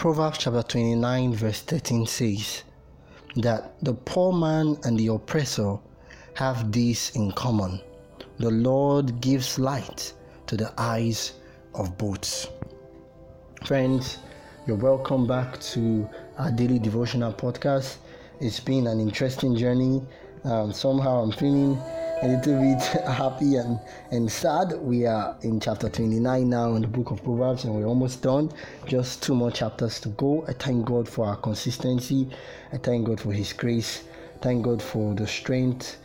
Proverbs chapter 29, verse 13 says that the poor man and the oppressor have this in common the Lord gives light to the eyes of both. Friends, you're welcome back to our daily devotional podcast. It's been an interesting journey. Um, somehow I'm feeling a little bit happy and, and sad. We are in chapter 29 now in the book of Proverbs and we're almost done. Just two more chapters to go. I thank God for our consistency. I thank God for His grace. Thank God for the strength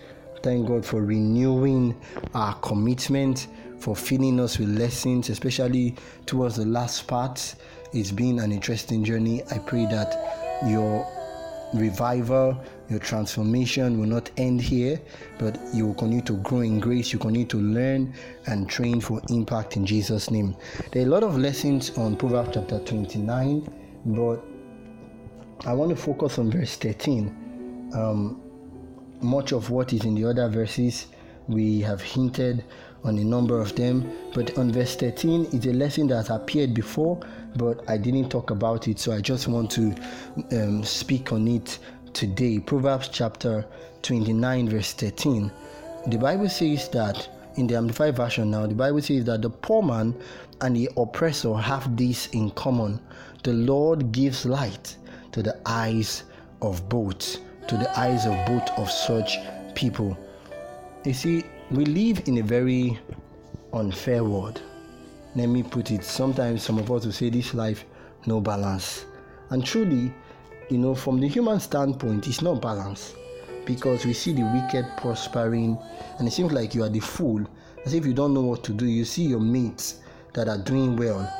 Thank God for renewing our commitment, for filling us with lessons, especially towards the last part. It's been an interesting journey. I pray that your revival, your transformation will not end here, but you will continue to grow in grace. You continue to learn and train for impact in Jesus' name. There are a lot of lessons on Proverbs chapter 29, but I want to focus on verse 13. Um, much of what is in the other verses. We have hinted on a number of them, but on verse 13 is a lesson that appeared before, but I didn't talk about it, so I just want to um, speak on it today. Proverbs chapter 29, verse 13. The Bible says that in the Amplified Version now, the Bible says that the poor man and the oppressor have this in common. The Lord gives light to the eyes of both to the eyes of both of such people. You see, we live in a very unfair world. Let me put it. Sometimes some of us will say this life no balance. And truly, you know, from the human standpoint, it's not balance. Because we see the wicked prospering, and it seems like you are the fool, as if you don't know what to do. You see your mates that are doing well,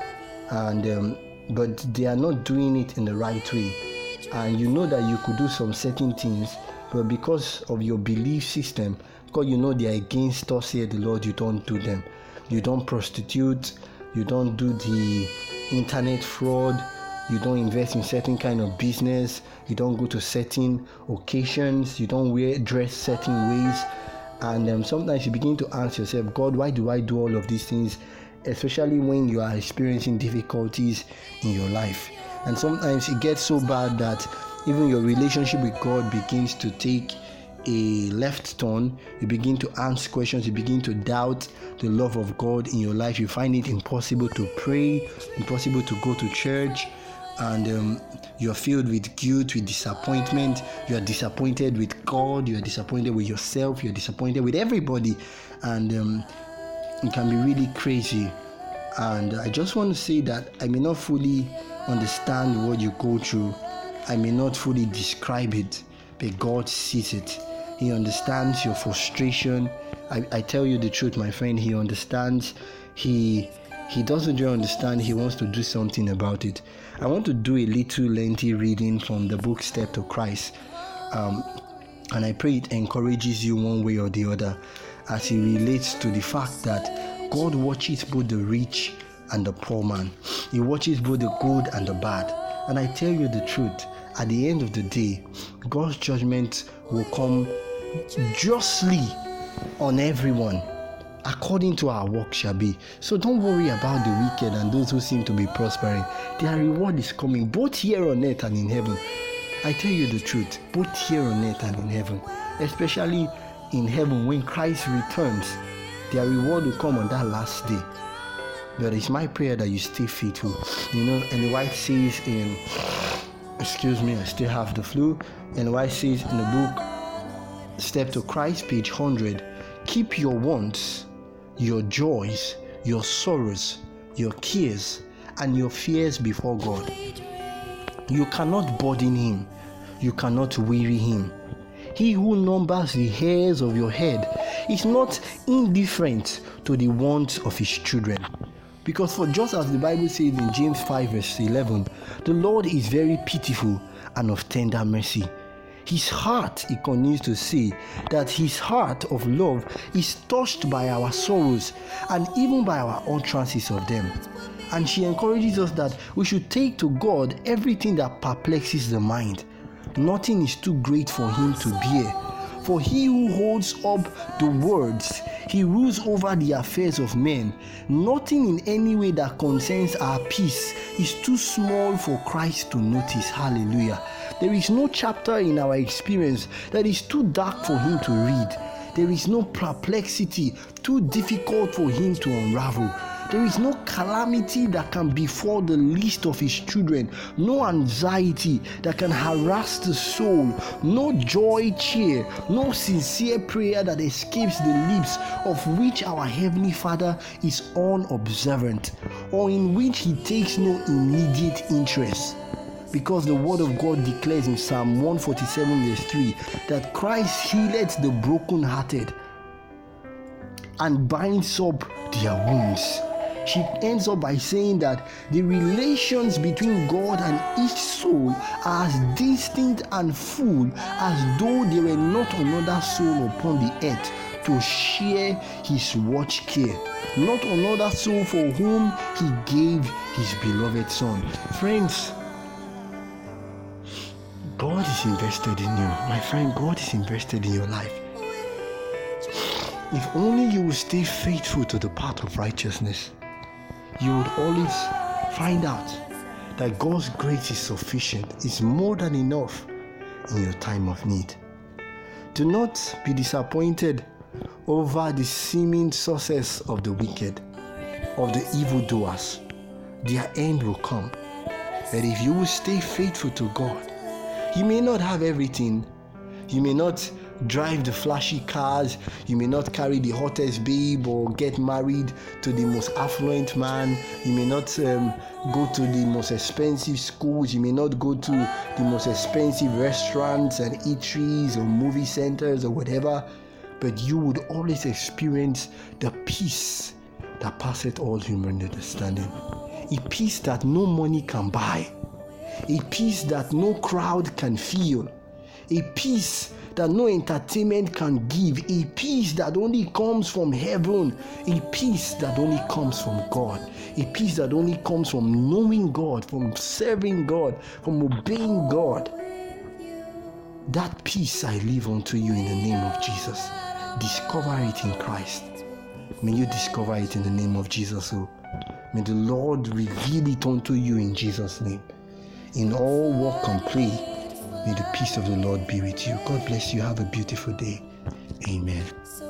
and um, but they are not doing it in the right way and you know that you could do some certain things, but because of your belief system, because you know they are against us here, the Lord, you don't do them. You don't prostitute, you don't do the internet fraud, you don't invest in certain kind of business, you don't go to certain occasions, you don't wear dress certain ways, and um, sometimes you begin to ask yourself, God, why do I do all of these things? Especially when you are experiencing difficulties in your life. And sometimes it gets so bad that even your relationship with God begins to take a left turn. You begin to ask questions, you begin to doubt the love of God in your life. You find it impossible to pray, impossible to go to church, and um, you're filled with guilt, with disappointment. You are disappointed with God, you are disappointed with yourself, you're disappointed with everybody, and um, it can be really crazy. And I just want to say that I may not fully understand what you go through. I may not fully describe it, but God sees it. He understands your frustration. I, I tell you the truth, my friend. He understands. He he doesn't just understand. He wants to do something about it. I want to do a little lengthy reading from the book Step to Christ, um, and I pray it encourages you one way or the other, as it relates to the fact that God watches both the rich and the poor man. He watches both the good and the bad. And I tell you the truth, at the end of the day, God's judgment will come justly on everyone according to our work shall be. So don't worry about the wicked and those who seem to be prospering. Their reward is coming both here on earth and in heaven. I tell you the truth, both here on earth and in heaven, especially in heaven when Christ returns, their reward will come on that last day. But it's my prayer that you stay faithful. You know, and the White says in excuse me, I still have the flu. Ellen White says in the book Step to Christ, page 100, keep your wants, your joys, your sorrows, your cares, and your fears before God. You cannot burden him, you cannot weary him. He who numbers the hairs of your head is not indifferent to the wants of his children. Because for just as the Bible says in James 5, verse 11, the Lord is very pitiful and of tender mercy. His heart, he continues to say, that his heart of love is touched by our sorrows and even by our utterances of them. And she encourages us that we should take to God everything that perplexes the mind. Nothing is too great for him to bear. For he who holds up the words, he rules over the affairs of men. Nothing in any way that concerns our peace is too small for Christ to notice. Hallelujah. There is no chapter in our experience that is too dark for him to read. There is no perplexity too difficult for him to unravel. There is no calamity that can befall the least of his children, no anxiety that can harass the soul, no joy cheer, no sincere prayer that escapes the lips of which our Heavenly Father is unobservant, or in which he takes no immediate interest because the word of God declares in Psalm 147, verse 3, that Christ healeth the brokenhearted and binds up their wounds she ends up by saying that the relations between God and each soul are as distinct and full as though there were not another soul upon the earth to share his watch care, not another soul for whom he gave his beloved Son. Friends, God is invested in you. My friend, God is invested in your life. If only you will stay faithful to the path of righteousness you would always find out that God's grace is sufficient, is more than enough in your time of need. Do not be disappointed over the seeming success of the wicked, of the evildoers. Their end will come. But if you will stay faithful to God, you may not have everything, you may not drive the flashy cars, you may not carry the hottest babe or get married to the most affluent man, you may not um, go to the most expensive schools, you may not go to the most expensive restaurants and eateries or movie centers or whatever, but you would always experience the peace that passeth all human understanding. A peace that no money can buy, a peace that no crowd can feel, a peace that no entertainment can give, a peace that only comes from heaven, a peace that only comes from God, a peace that only comes from knowing God, from serving God, from obeying God. That peace I leave unto you in the name of Jesus. Discover it in Christ. May you discover it in the name of Jesus. Oh, may the Lord reveal it unto you in Jesus' name. In all work and play, May the peace of the Lord be with you. God bless you. Have a beautiful day. Amen.